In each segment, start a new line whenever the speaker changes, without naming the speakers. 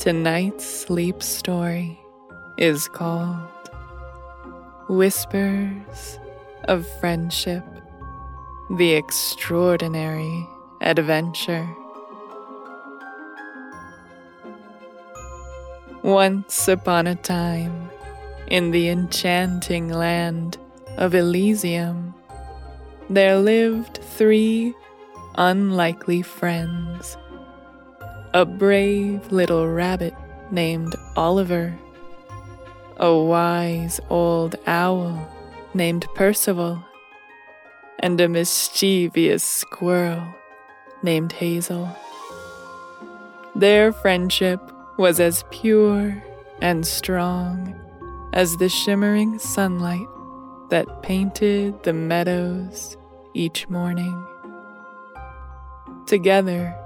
Tonight's sleep story is called Whispers of Friendship The Extraordinary Adventure. Once upon a time, in the enchanting land of Elysium, there lived three unlikely friends a brave little rabbit named Oliver, a wise old owl named Percival, and a mischievous squirrel named Hazel. Their friendship was as pure and strong as the shimmering sunlight that painted the meadows each morning. Together,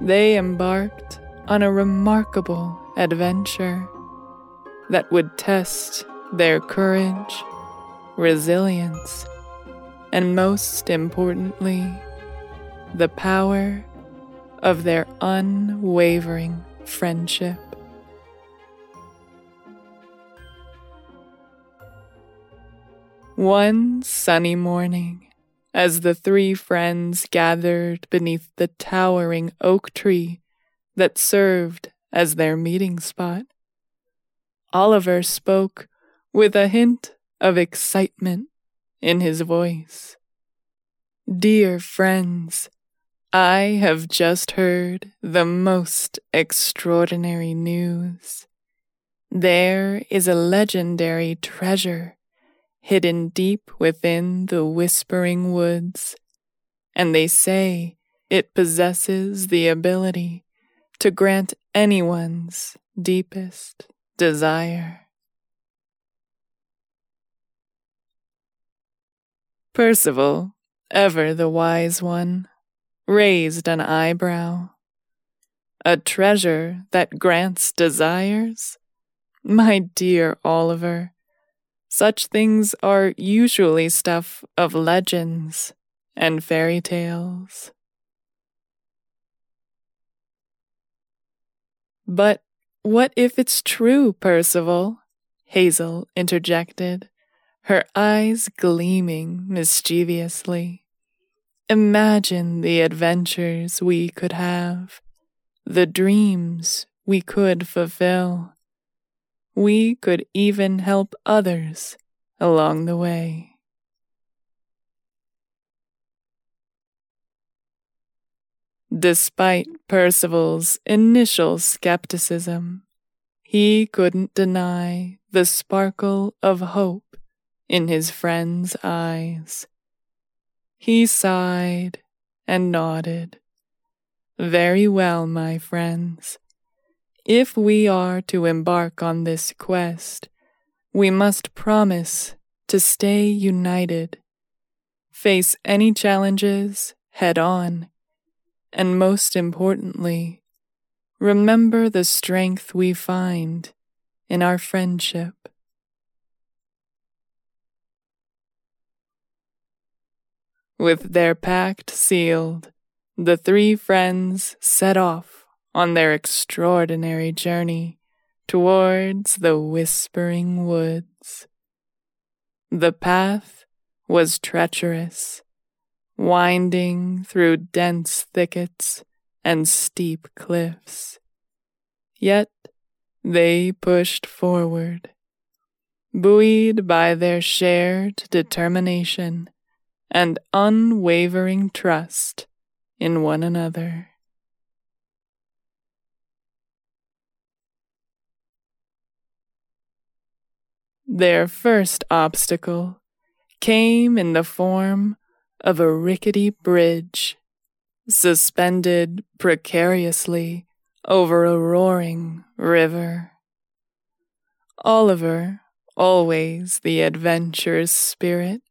they embarked on a remarkable adventure that would test their courage, resilience, and most importantly, the power of their unwavering friendship. One sunny morning, as the three friends gathered beneath the towering oak tree that served as their meeting spot. Oliver spoke with a hint of excitement in his voice. Dear friends, I have just heard the most extraordinary news. There is a legendary treasure hidden deep within the whispering woods, and they say it possesses the ability to grant anyone's deepest desire. Percival, ever the wise one, raised an eyebrow. A treasure that grants desires? My dear Oliver, such things are usually stuff of legends and fairy tales. But what if it's true, Percival? Hazel interjected, her eyes gleaming mischievously. Imagine the adventures we could have, the dreams we could fulfill. We could even help others along the way. Despite Percival's initial skepticism, he couldn't deny the sparkle of hope in his friend's eyes. He sighed and nodded. Very well, my friends. If we are to embark on this quest, we must promise to stay united, face any challenges head on, and most importantly, remember the strength we find in our friendship. With their pact sealed, the three friends set off on their extraordinary journey towards the Whispering Woods. The path was treacherous winding through dense thickets and steep cliffs. Yet they pushed forward, buoyed by their shared determination and unwavering trust in one another. Their first obstacle came in the form of a rickety bridge, suspended precariously over a roaring river. Oliver, always the adventurous spirit,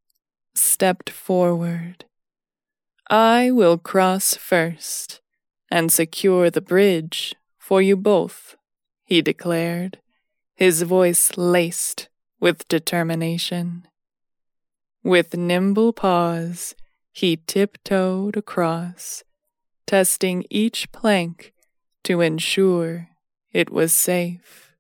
stepped forward. I will cross first and secure the bridge for you both, he declared, his voice laced with determination. With nimble paws, he tiptoed across, testing each plank to ensure it was safe.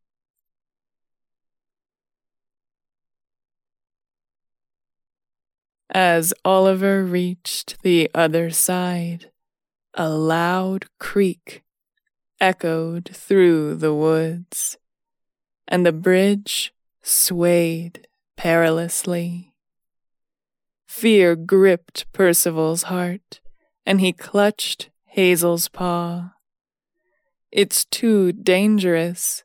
As Oliver reached the other side, a loud creak echoed through the woods, and the bridge swayed perilously. Fear gripped Percival's heart, and he clutched Hazel's paw. It's too dangerous.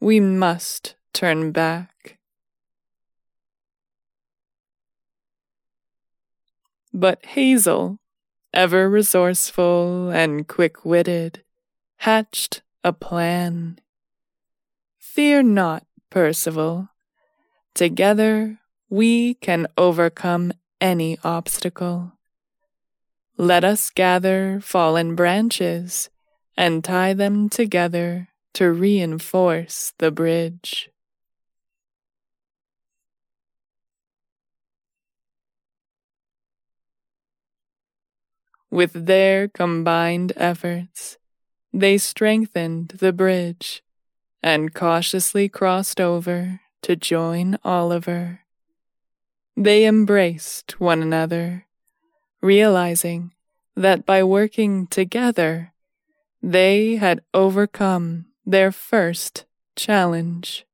We must turn back. But Hazel, ever resourceful and quick witted, hatched a plan. Fear not, Percival. Together we can overcome any obstacle. Let us gather fallen branches and tie them together to reinforce the bridge. With their combined efforts, they strengthened the bridge and cautiously crossed over to join Oliver. They embraced one another, realizing that by working together, they had overcome their first challenge.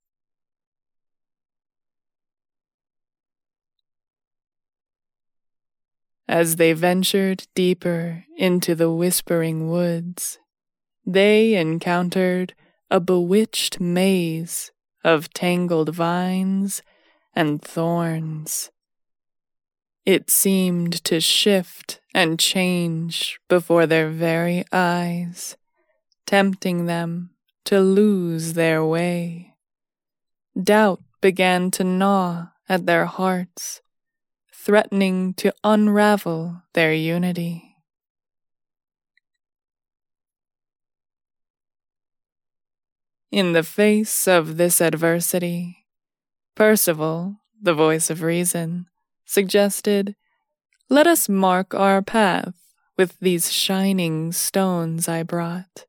As they ventured deeper into the whispering woods, they encountered a bewitched maze of tangled vines and thorns. It seemed to shift and change before their very eyes, tempting them to lose their way. Doubt began to gnaw at their hearts, threatening to unravel their unity. In the face of this adversity, Percival, the voice of reason, suggested, Let us mark our path with these shining stones I brought.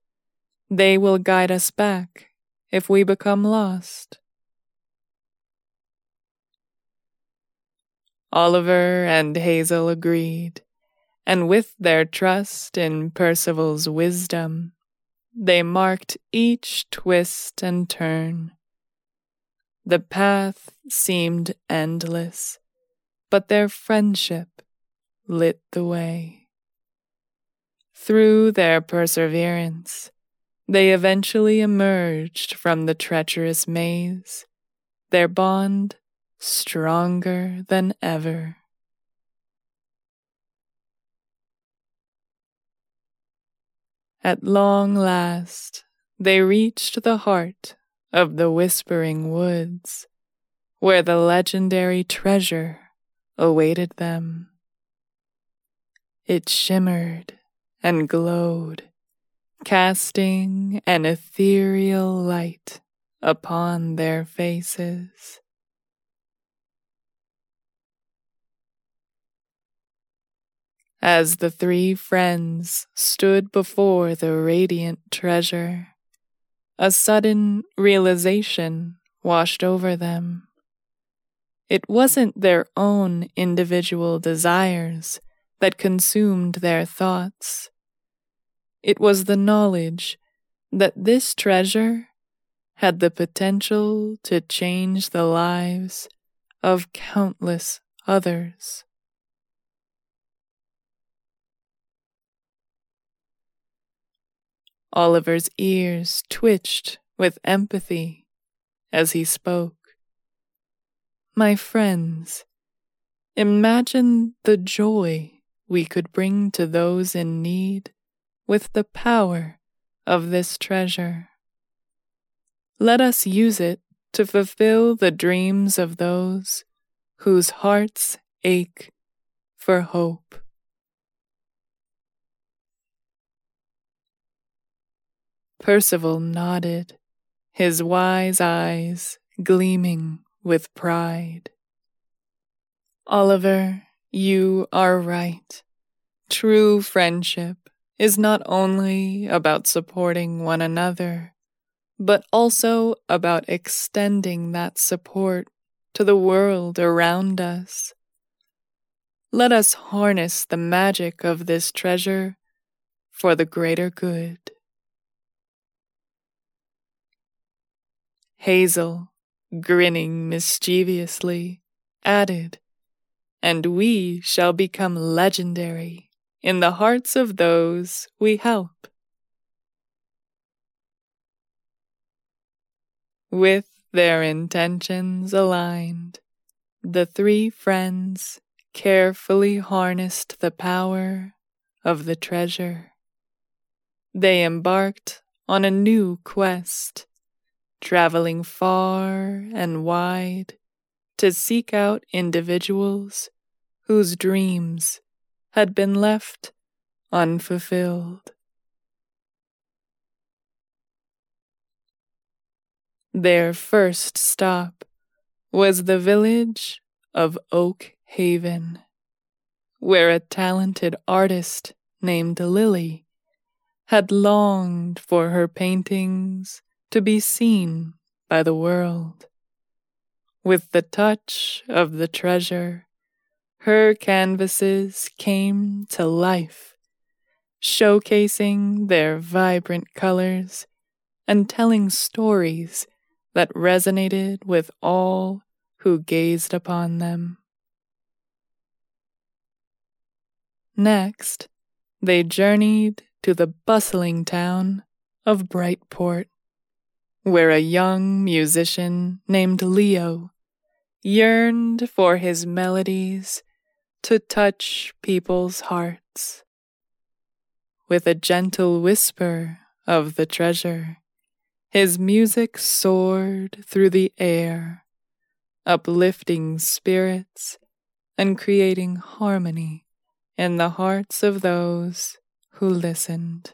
They will guide us back if we become lost. Oliver and Hazel agreed, and with their trust in Percival's wisdom, they marked each twist and turn. The path seemed endless, but their friendship lit the way. Through their perseverance, they eventually emerged from the treacherous maze, their bond stronger than ever. At long last, they reached the heart of the Whispering Woods, where the legendary treasure awaited them. It shimmered and glowed, casting an ethereal light upon their faces. As the three friends stood before the radiant treasure. A sudden realization washed over them. It wasn't their own individual desires that consumed their thoughts. It was the knowledge that this treasure had the potential to change the lives of countless others. Oliver's ears twitched with empathy as he spoke. My friends, imagine the joy we could bring to those in need with the power of this treasure. Let us use it to fulfill the dreams of those whose hearts ache for hope. Percival nodded, his wise eyes gleaming with pride. Oliver, you are right. True friendship is not only about supporting one another, but also about extending that support to the world around us. Let us harness the magic of this treasure for the greater good. Hazel, grinning mischievously, added, And we shall become legendary in the hearts of those we help. With their intentions aligned, the three friends carefully harnessed the power of the treasure. They embarked on a new quest traveling far and wide to seek out individuals whose dreams had been left unfulfilled. Their first stop was the village of Oak Haven, where a talented artist named Lily had longed for her paintings to be seen by the world. With the touch of the treasure, her canvases came to life, showcasing their vibrant colors and telling stories that resonated with all who gazed upon them. Next, they journeyed to the bustling town of Brightport where a young musician named Leo yearned for his melodies to touch people's hearts. With a gentle whisper of the treasure, his music soared through the air, uplifting spirits and creating harmony in the hearts of those who listened.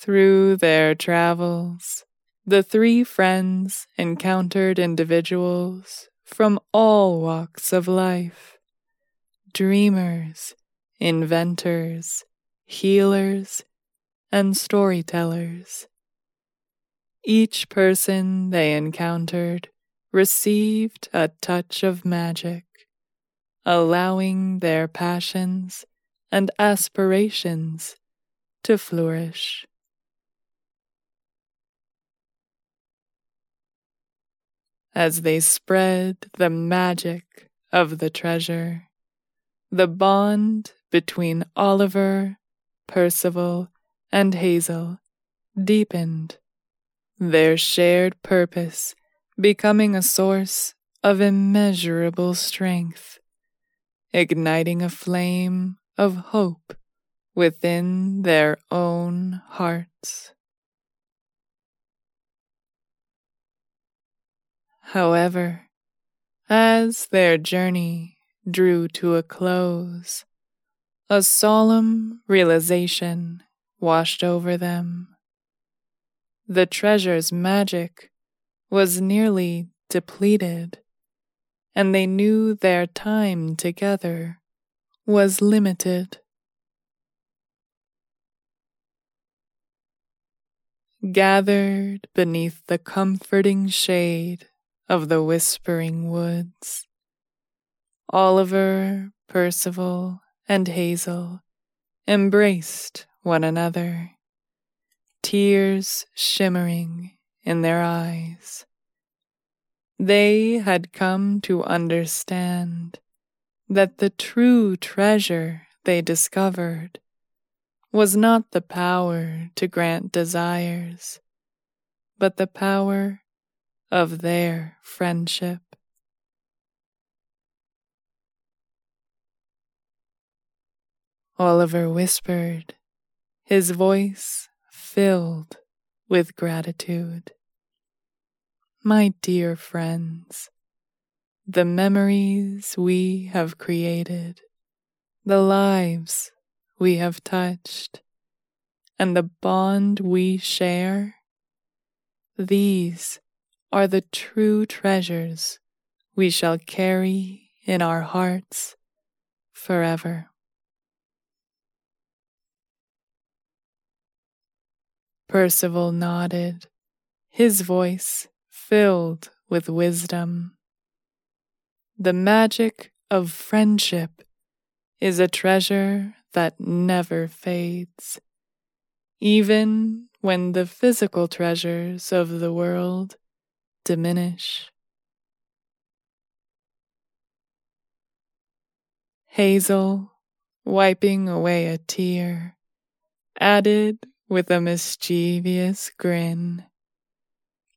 Through their travels, the three friends encountered individuals from all walks of life dreamers, inventors, healers, and storytellers. Each person they encountered received a touch of magic, allowing their passions and aspirations to flourish. As they spread the magic of the treasure. The bond between Oliver, Percival, and Hazel deepened, their shared purpose becoming a source of immeasurable strength, igniting a flame of hope within their own hearts. However, as their journey drew to a close, a solemn realization washed over them. The treasure's magic was nearly depleted, and they knew their time together was limited. Gathered beneath the comforting shade of the whispering woods. Oliver, Percival, and Hazel embraced one another, tears shimmering in their eyes. They had come to understand that the true treasure they discovered was not the power to grant desires, but the power of their friendship. Oliver whispered, his voice filled with gratitude. My dear friends, the memories we have created, the lives we have touched, and the bond we share, these are the true treasures we shall carry in our hearts forever. Percival nodded, his voice filled with wisdom. The magic of friendship is a treasure that never fades, even when the physical treasures of the world diminish. Hazel, wiping away a tear, added with a mischievous grin.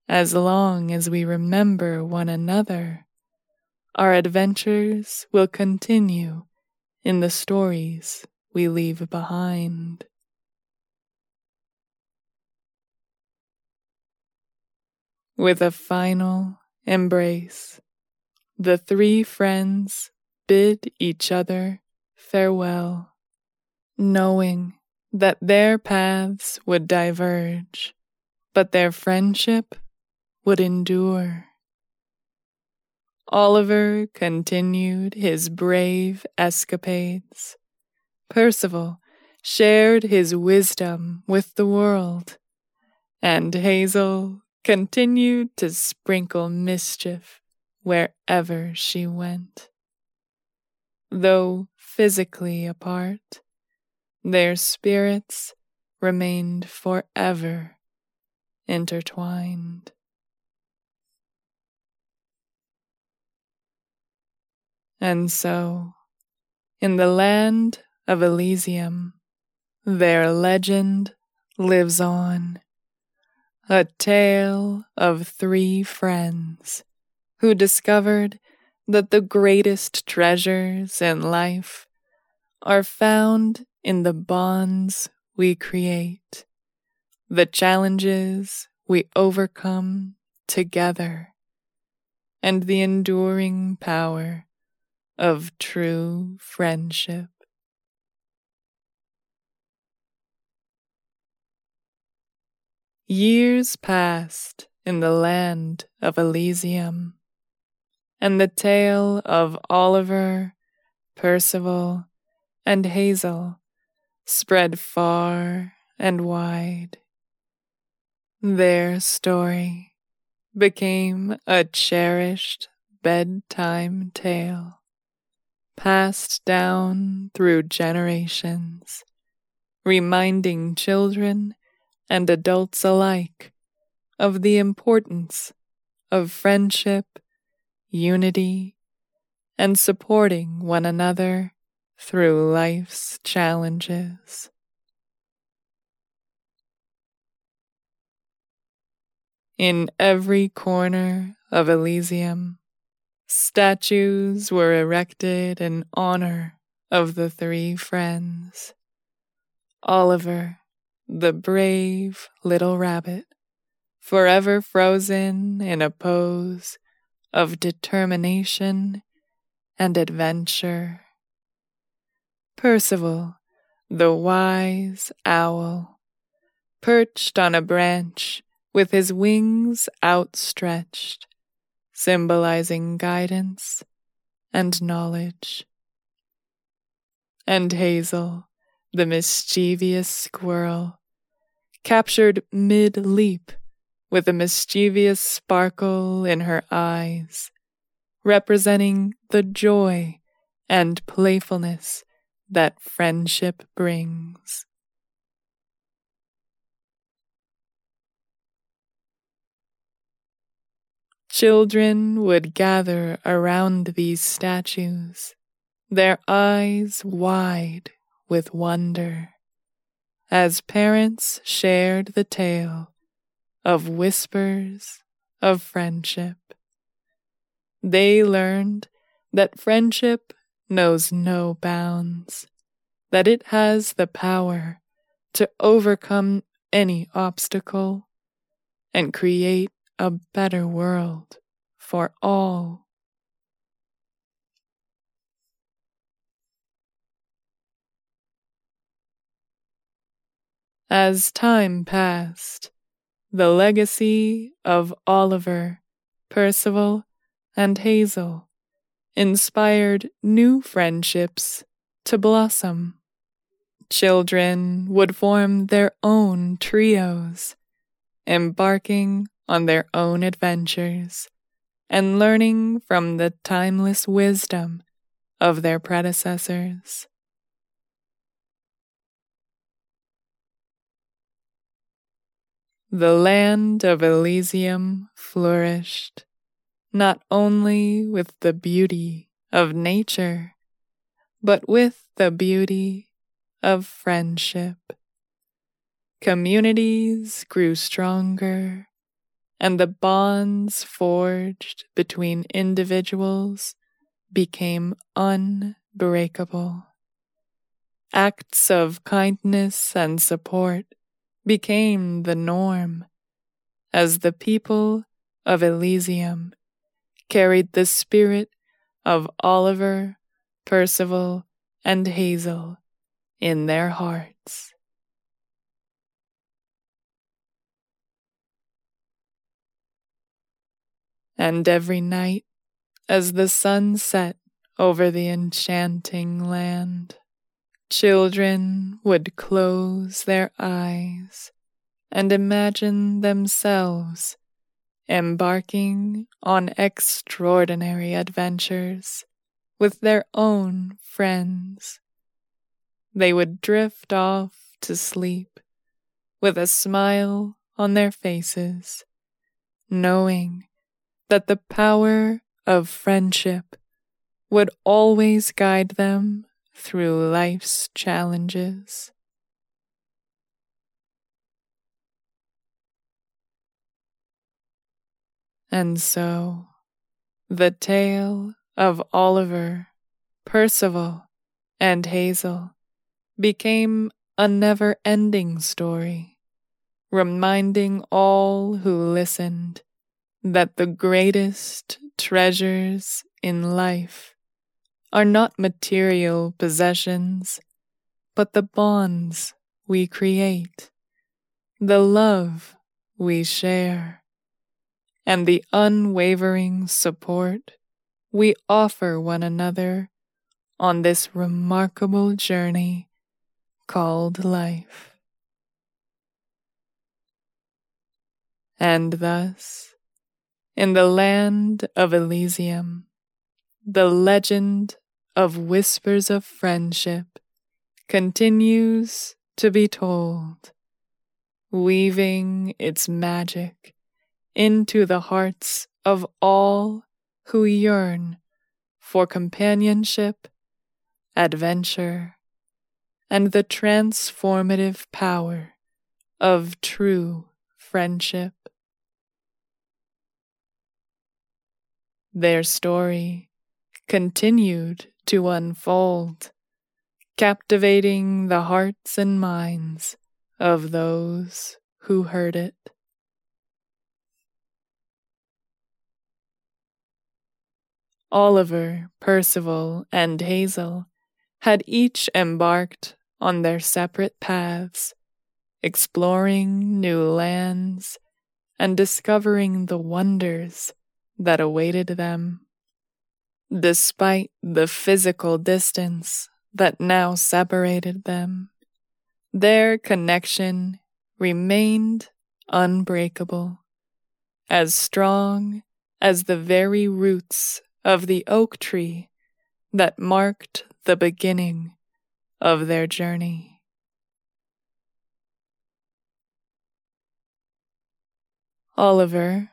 As long as we remember one another, our adventures will continue in the stories we leave behind. With a final embrace, the three friends bid each other farewell, knowing that their paths would diverge, but their friendship would endure. Oliver continued his brave escapades. Percival shared his wisdom with the world, and Hazel continued to sprinkle mischief wherever she went. Though physically apart, their spirits remained forever intertwined. And so, in the land of Elysium, their legend lives on a tale of three friends who discovered that the greatest treasures in life are found in the bonds we create, the challenges we overcome together, and the enduring power of true friendship. Years passed in the land of Elysium, and the tale of Oliver, Percival, and Hazel spread far and wide. Their story became a cherished bedtime tale passed down through generations, reminding children and adults alike of the importance of friendship, unity, and supporting one another through life's challenges. In every corner of Elysium, statues were erected in honor of the three friends Oliver, the brave little rabbit, forever frozen in a pose of determination and adventure. Percival, the wise owl, perched on a branch with his wings outstretched, symbolizing guidance and knowledge. And Hazel, the mischievous squirrel, captured mid leap with a mischievous sparkle in her eyes, representing the joy and playfulness that friendship brings. Children would gather around these statues, their eyes wide with wonder, as parents shared the tale of whispers of friendship. They learned that friendship knows no bounds, that it has the power to overcome any obstacle and create a better world for all. As time passed, the legacy of Oliver, Percival, and Hazel inspired new friendships to blossom. Children would form their own trios, embarking on their own adventures and learning from the timeless wisdom of their predecessors. The land of Elysium flourished not only with the beauty of nature, but with the beauty of friendship. Communities grew stronger, and the bonds forged between individuals became unbreakable. Acts of kindness and support became the norm as the people of Elysium carried the spirit of Oliver, Percival, and Hazel in their hearts. And every night, as the sun set over the enchanting land, children would close their eyes and imagine themselves embarking on extraordinary adventures with their own friends. They would drift off to sleep with a smile on their faces, knowing that the power of friendship would always guide them through life's challenges. And so, the tale of Oliver, Percival, and Hazel became a never ending story, reminding all who listened that the greatest treasures in life are not material possessions, but the bonds we create, the love we share, and the unwavering support we offer one another on this remarkable journey called life. And thus, in the land of Elysium, the legend of whispers of friendship continues to be told, weaving its magic into the hearts of all who yearn for companionship, adventure, and the transformative power of true friendship. Their story continued to unfold, captivating the hearts and minds of those who heard it. Oliver, Percival, and Hazel had each embarked on their separate paths, exploring new lands and discovering the wonders that awaited them. Despite the physical distance that now separated them, their connection remained unbreakable, as strong as the very roots of the oak tree that marked the beginning of their journey. Oliver,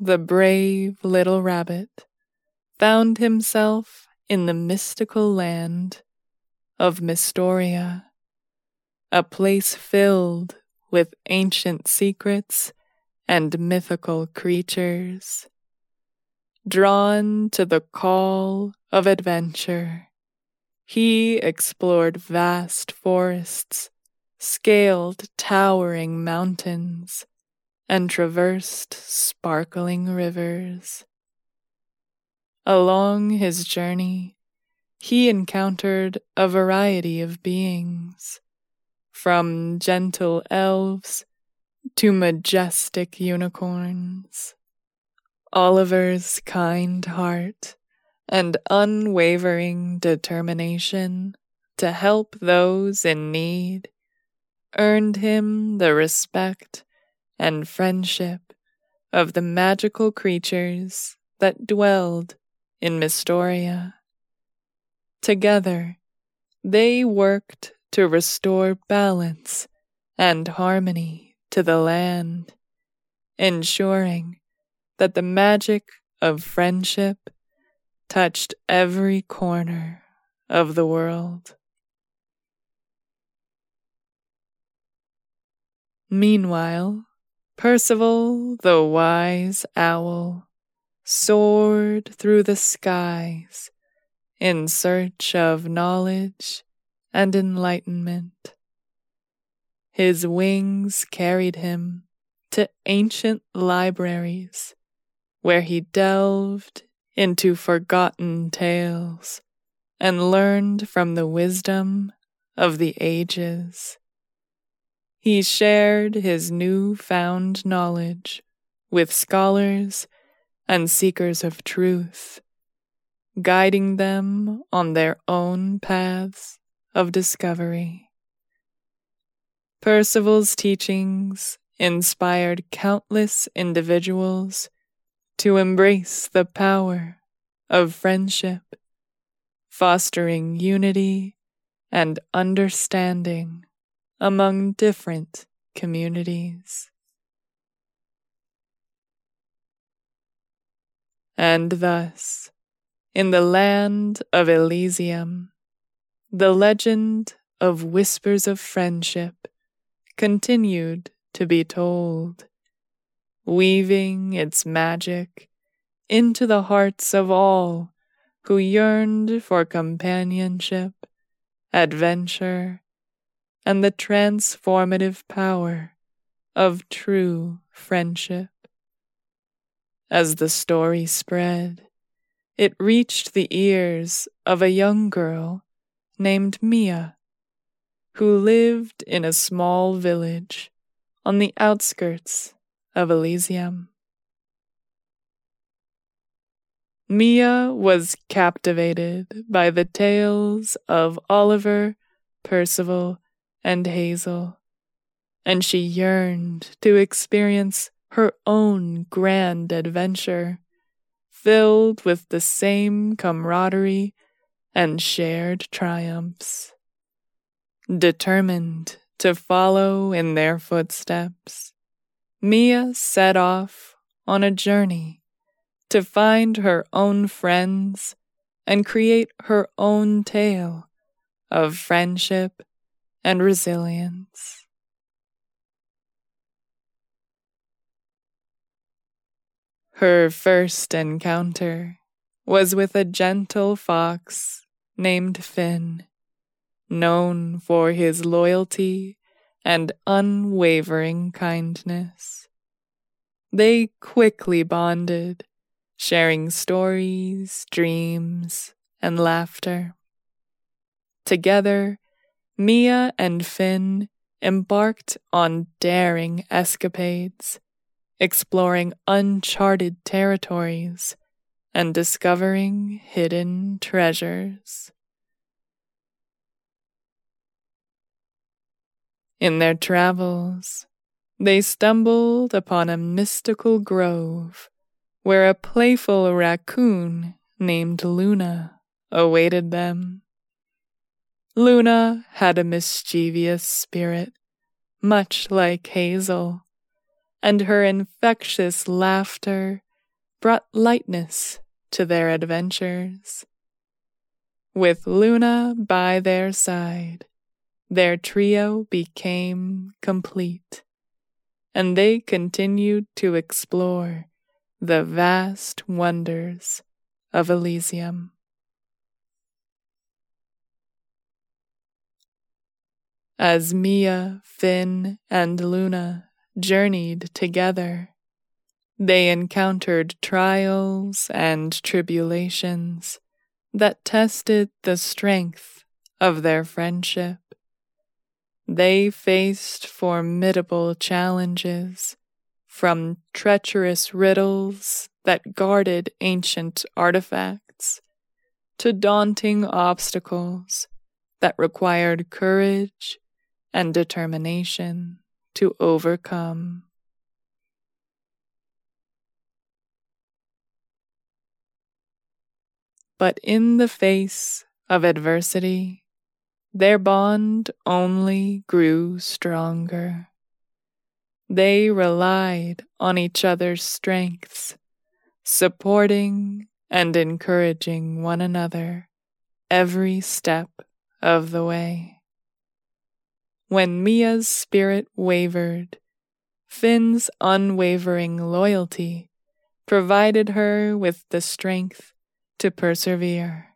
the brave little rabbit, found himself in the mystical land of Mystoria, a place filled with ancient secrets and mythical creatures. Drawn to the call of adventure, he explored vast forests, scaled towering mountains, and traversed sparkling rivers. Along his journey, he encountered a variety of beings, from gentle elves to majestic unicorns. Oliver's kind heart and unwavering determination to help those in need earned him the respect and friendship of the magical creatures that dwelled in Mystoria. Together, they worked to restore balance and harmony to the land, ensuring that the magic of friendship touched every corner of the world. Meanwhile, Percival the wise owl soared through the skies in search of knowledge and enlightenment. His wings carried him to ancient libraries where he delved into forgotten tales and learned from the wisdom of the ages. He shared his new found knowledge with scholars and seekers of truth, guiding them on their own paths of discovery. Percival's teachings inspired countless individuals to embrace the power of friendship, fostering unity and understanding among different communities. And thus, in the land of Elysium, the legend of whispers of friendship continued to be told weaving its magic into the hearts of all who yearned for companionship, adventure, and the transformative power of true friendship. As the story spread, it reached the ears of a young girl named Mia, who lived in a small village on the outskirts of Elysium. Mia was captivated by the tales of Oliver, Percival, and Hazel, and she yearned to experience her own grand adventure, filled with the same camaraderie and shared triumphs. Determined to follow in their footsteps, Mia set off on a journey to find her own friends and create her own tale of friendship and resilience. Her first encounter was with a gentle fox named Finn, known for his loyalty and unwavering kindness. They quickly bonded, sharing stories, dreams, and laughter. Together, Mia and Finn embarked on daring escapades, exploring uncharted territories and discovering hidden treasures. In their travels, they stumbled upon a mystical grove where a playful raccoon named Luna awaited them. Luna had a mischievous spirit, much like Hazel, and her infectious laughter brought lightness to their adventures. With Luna by their side, their trio became complete, and they continued to explore the vast wonders of Elysium. As Mia, Finn, and Luna journeyed together, they encountered trials and tribulations that tested the strength of their friendship. They faced formidable challenges, from treacherous riddles that guarded ancient artifacts to daunting obstacles that required courage and determination to overcome. But in the face of adversity, their bond only grew stronger. They relied on each other's strengths, supporting and encouraging one another every step of the way. When Mia's spirit wavered, Finn's unwavering loyalty provided her with the strength to persevere.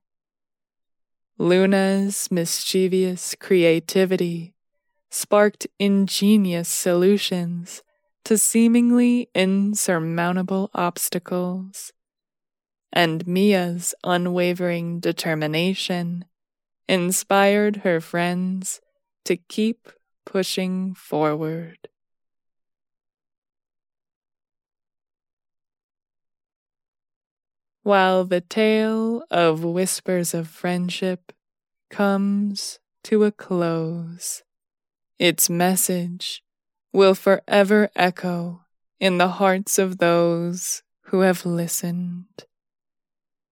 Luna's mischievous creativity sparked ingenious solutions to seemingly insurmountable obstacles, and Mia's unwavering determination inspired her friends to keep pushing forward. While the tale of Whispers of Friendship comes to a close, its message will forever echo in the hearts of those who have listened.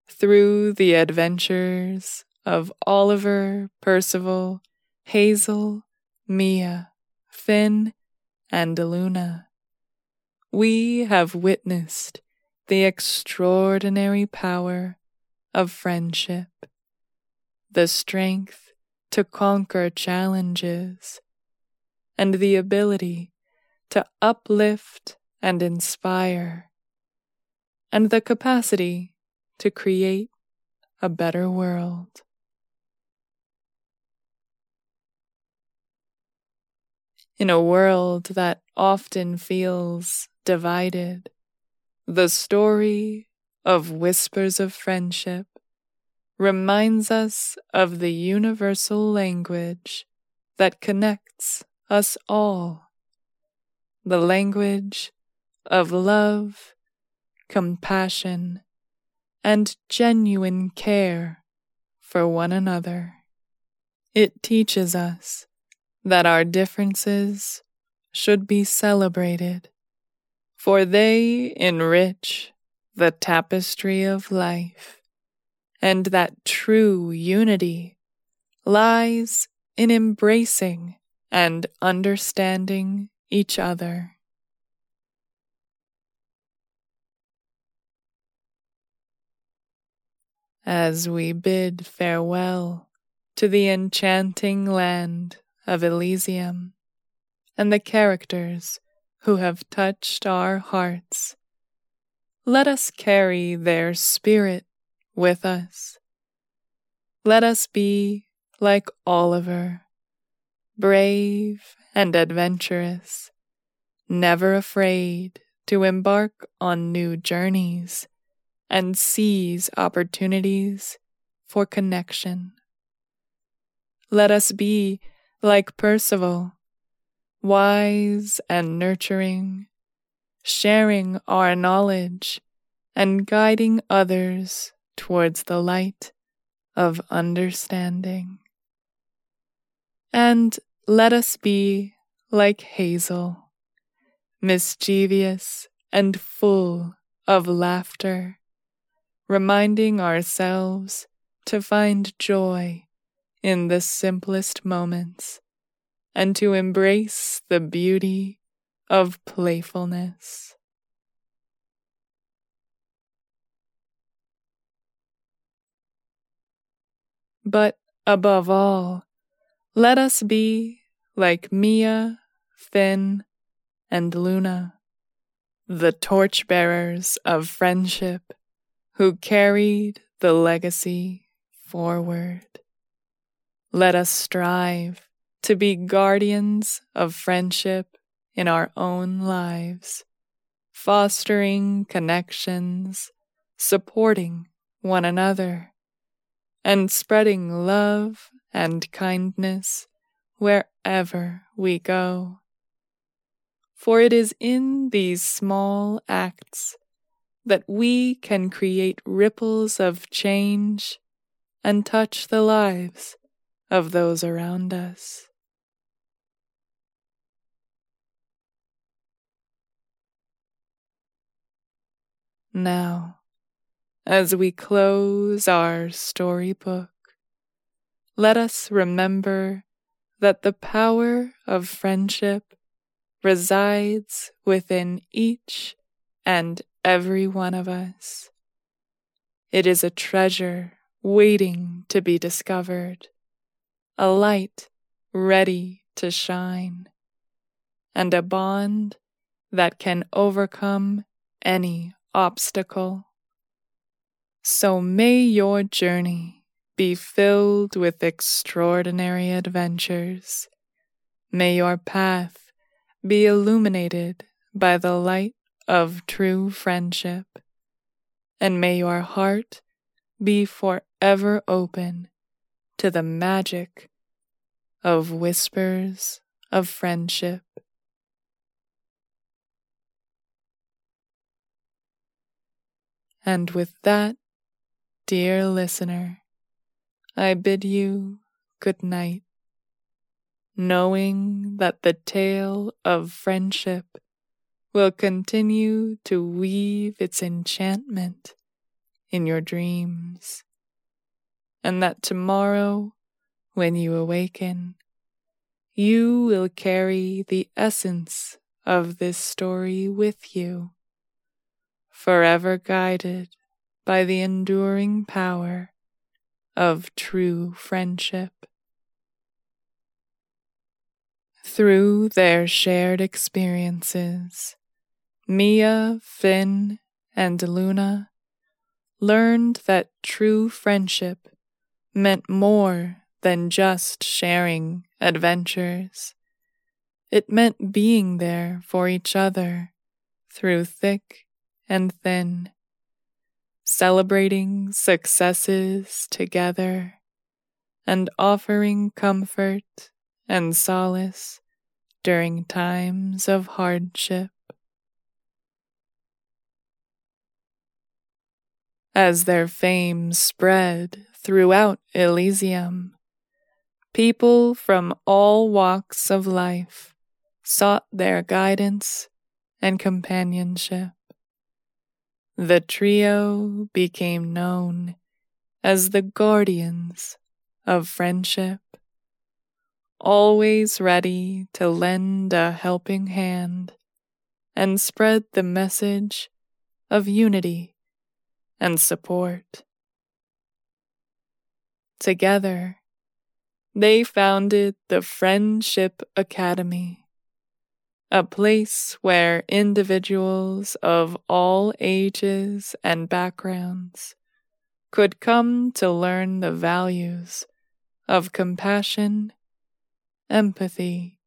Through the adventures of Oliver, Percival, Hazel, Mia, Finn, and Luna. We have witnessed the extraordinary power of friendship, the strength to conquer challenges, and the ability to uplift and inspire. and the capacity to create a better world. In a world that often feels divided, the story of Whispers of Friendship reminds us of the universal language that connects us all. The language of love, compassion, and genuine care for one another. It teaches us that our differences should be celebrated, for they enrich the tapestry of life, and that true unity lies in embracing and understanding each other. As we bid farewell to the enchanting land of Elysium and the characters who have touched our hearts, let us carry their spirit with us. Let us be like Oliver, brave and adventurous, never afraid to embark on new journeys and seize opportunities for connection. Let us be like Percival, wise and nurturing, sharing our knowledge and guiding others towards the light of understanding. And let us be like Hazel, mischievous and full of laughter, reminding ourselves to find joy in the simplest moments and to embrace the beauty of playfulness. But above all, let us be like Mia, Finn, and Luna, the torchbearers of friendship who carried the legacy forward. Let us strive to be guardians of friendship in our own lives, fostering connections, supporting one another, and spreading love and kindness wherever we go. For it is in these small acts that we can create ripples of change and touch the lives of those around us. Now, as we close our storybook, let us remember that the power of friendship resides within each and every one of us. It is a treasure waiting to be discovered, a light ready to shine, and a bond that can overcome any obstacle. So may your journey be filled with extraordinary adventures. May your path be illuminated by the light of true friendship, and may your heart be forever open to the magic of whispers of friendship. And with that, dear listener, I bid you good night, knowing that the tale of friendship will continue to weave its enchantment in your dreams, and that tomorrow, when you awaken, you will carry the essence of this story with you, forever guided by the enduring power of true friendship. Through their shared experiences, Mia, Finn, and Luna learned that true friendship meant more than just sharing adventures. It meant being there for each other through thick and thin, celebrating successes together and offering comfort and solace during times of hardship. As their fame spread throughout Elysium, people from all walks of life sought their guidance and companionship. The trio became known as the guardians of friendship, always ready to lend a helping hand and spread the message of unity and support. Together, they founded the Friendship Academy, a place where individuals of all ages and backgrounds could come to learn the values of compassion, empathy,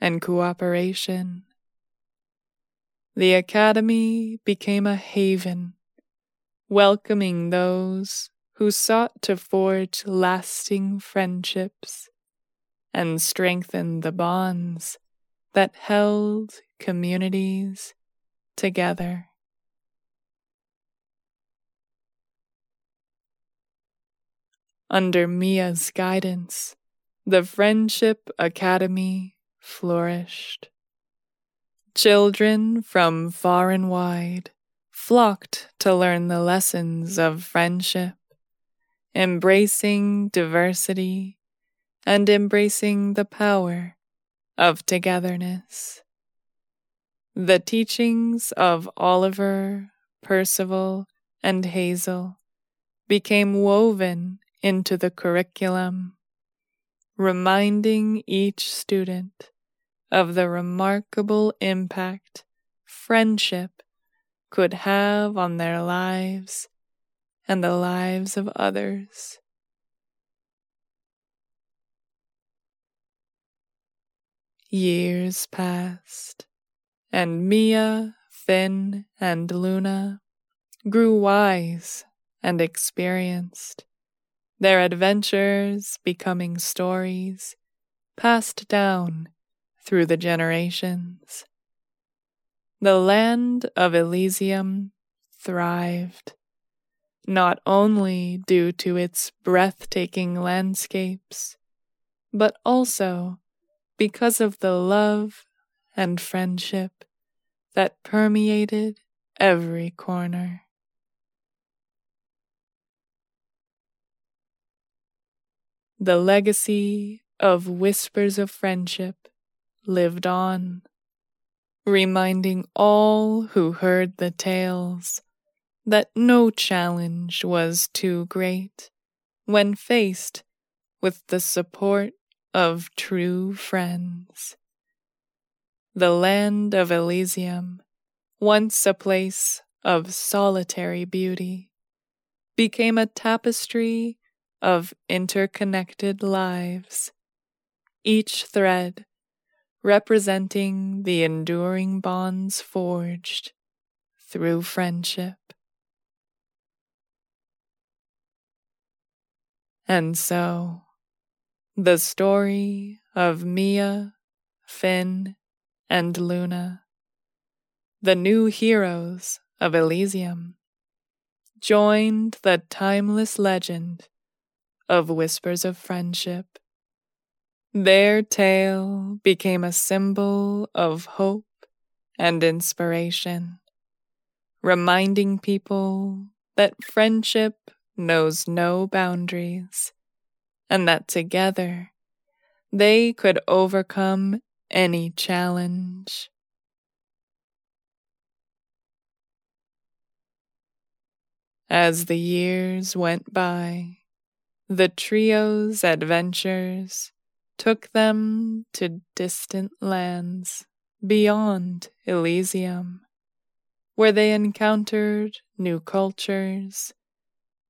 and cooperation. The Academy became a haven, welcoming those who sought to forge lasting friendships and strengthen the bonds that held communities together. Under Mia's guidance, the Friendship Academy flourished. Children from far and wide flocked to learn the lessons of friendship, embracing diversity and embracing the power of togetherness. The teachings of Oliver, Percival, and Hazel became woven into the curriculum, reminding each student of the remarkable impact friendship could have on their lives and the lives of others. Years passed, and Mia, Finn, and Luna grew wise and experienced their adventures becoming stories passed down through the generations. The land of Elysium thrived, not only due to its breathtaking landscapes, but also because of the love and friendship that permeated every corner. The legacy of Whispers of Friendship lived on, reminding all who heard the tales that no challenge was too great when faced with the support of true friends. The land of Elysium, once a place of solitary beauty, became a tapestry of interconnected lives, each thread representing the enduring bonds forged through friendship. And so, the story of Mia, Finn, and Luna, the new heroes of Elysium, joined the timeless legend of whispers of friendship. Their tale became a symbol of hope and inspiration, reminding people that friendship knows no boundaries and that together they could overcome any challenge. As the years went by, the trio's adventures took them to distant lands beyond Elysium, where they encountered new cultures,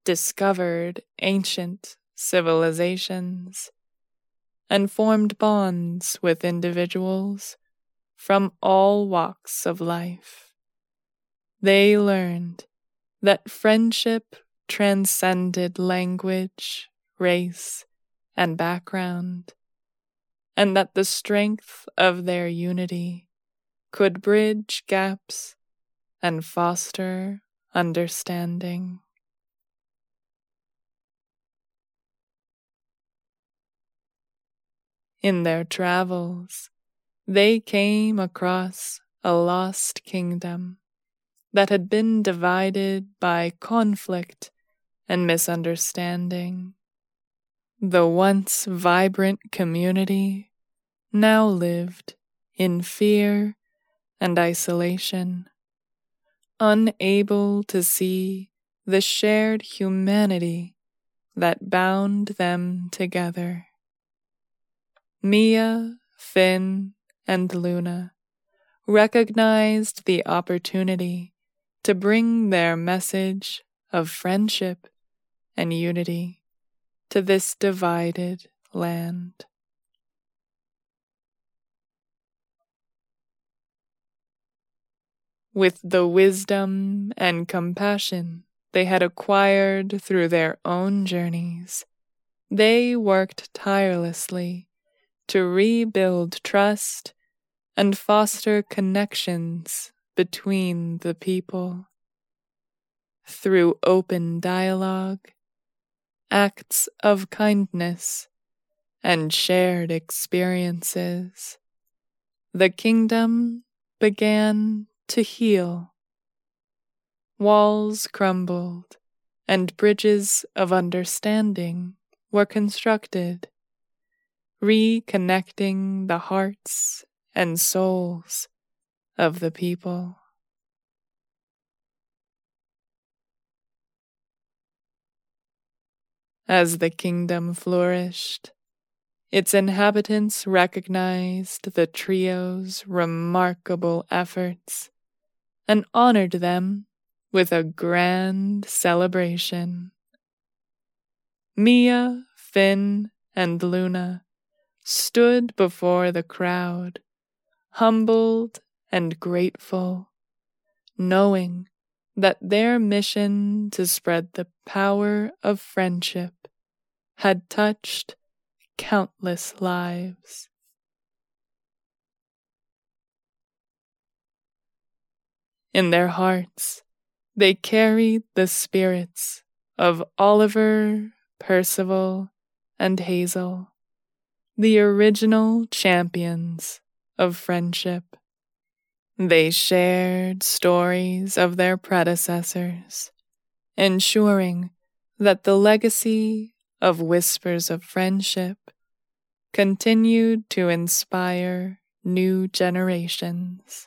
discovered ancient civilizations, and formed bonds with individuals from all walks of life. They learned that friendship transcended language, race, and background, and that the strength of their unity could bridge gaps and foster understanding. In their travels, they came across a lost kingdom that had been divided by conflict and misunderstanding. The once vibrant community now lived in fear and isolation, unable to see the shared humanity that bound them together. Mia, Finn, and Luna recognized the opportunity to bring their message of friendship and unity to this divided land. With the wisdom and compassion they had acquired through their own journeys, they worked tirelessly to rebuild trust and foster connections between the people. Through open dialogue, acts of kindness, and shared experiences, the kingdom began to heal. Walls crumbled, and bridges of understanding were constructed reconnecting the hearts and souls of the people. As the kingdom flourished, its inhabitants recognized the trio's remarkable efforts and honored them with a grand celebration. Mia, Finn, and Luna stood before the crowd, humbled and grateful, knowing that their mission to spread the power of friendship had touched countless lives. In their hearts, they carried the spirits of Oliver, Percival, and Hazel the original champions of friendship. They shared stories of their predecessors, ensuring that the legacy of Whispers of Friendship continued to inspire new generations.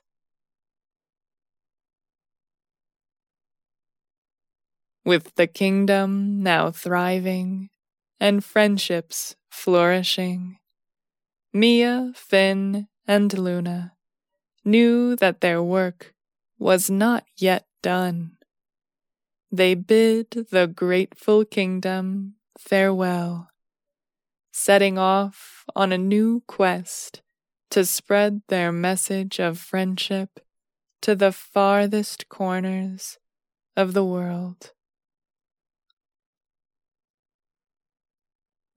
With the kingdom now thriving and friendships flourishing, Mia, Finn, and Luna knew that their work was not yet done. They bid the grateful kingdom farewell, setting off on a new quest to spread their message of friendship to the farthest corners of the world.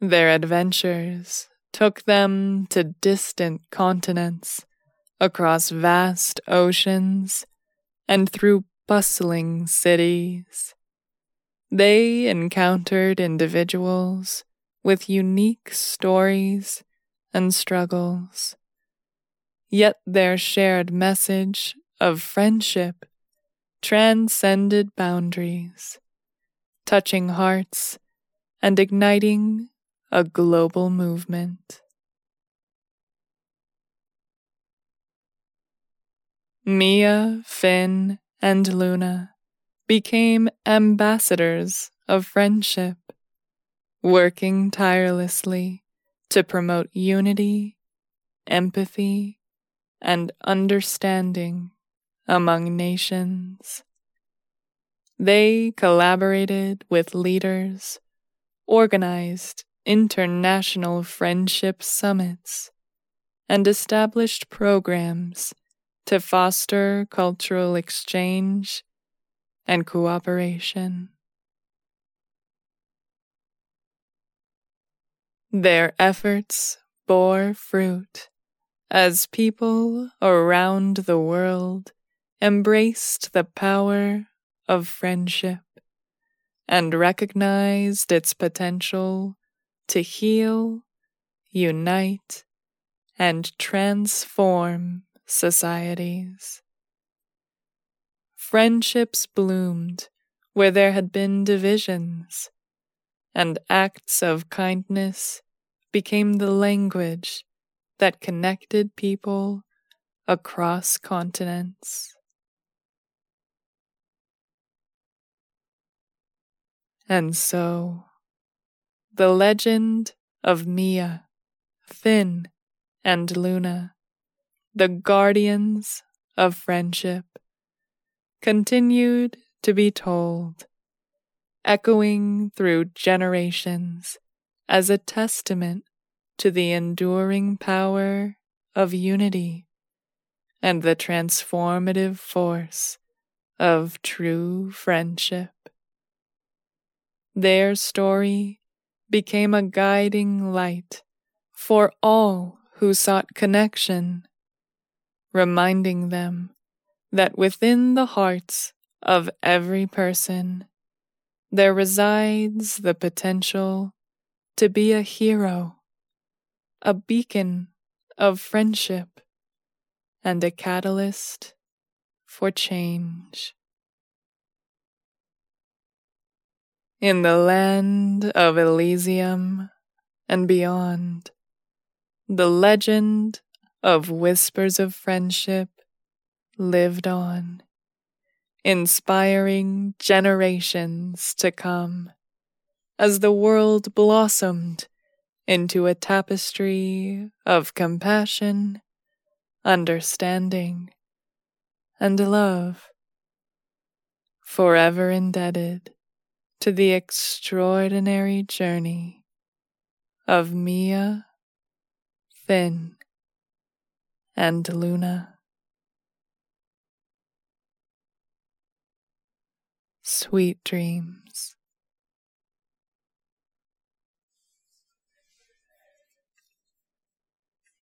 Their adventures took them to distant continents, across vast oceans, and through bustling cities. They encountered individuals with unique stories and struggles. Yet their shared message of friendship transcended boundaries, touching hearts and igniting a global movement. Mia, Finn, and Luna became ambassadors of friendship, working tirelessly to promote unity, empathy, and understanding among nations. They collaborated with leaders, organized international friendship summits, and established programs to foster cultural exchange and cooperation. Their efforts bore fruit as people around the world embraced the power of friendship and recognized its potential to heal, unite, and transform societies. Friendships bloomed where there had been divisions, and acts of kindness became the language that connected people across continents. And so, the legend of Mia, Finn, and Luna, the guardians of friendship, continued to be told, echoing through generations as a testament to the enduring power of unity and the transformative force of true friendship. Their story became a guiding light for all who sought connection, reminding them that within the hearts of every person there resides the potential to be a hero, a beacon of friendship, and a catalyst for change. In the land of Elysium and beyond, the legend of whispers of friendship lived on, inspiring generations to come as the world blossomed into a tapestry of compassion, understanding, and love, forever indebted to the extraordinary journey of Mia, Finn, and Luna. Sweet dreams.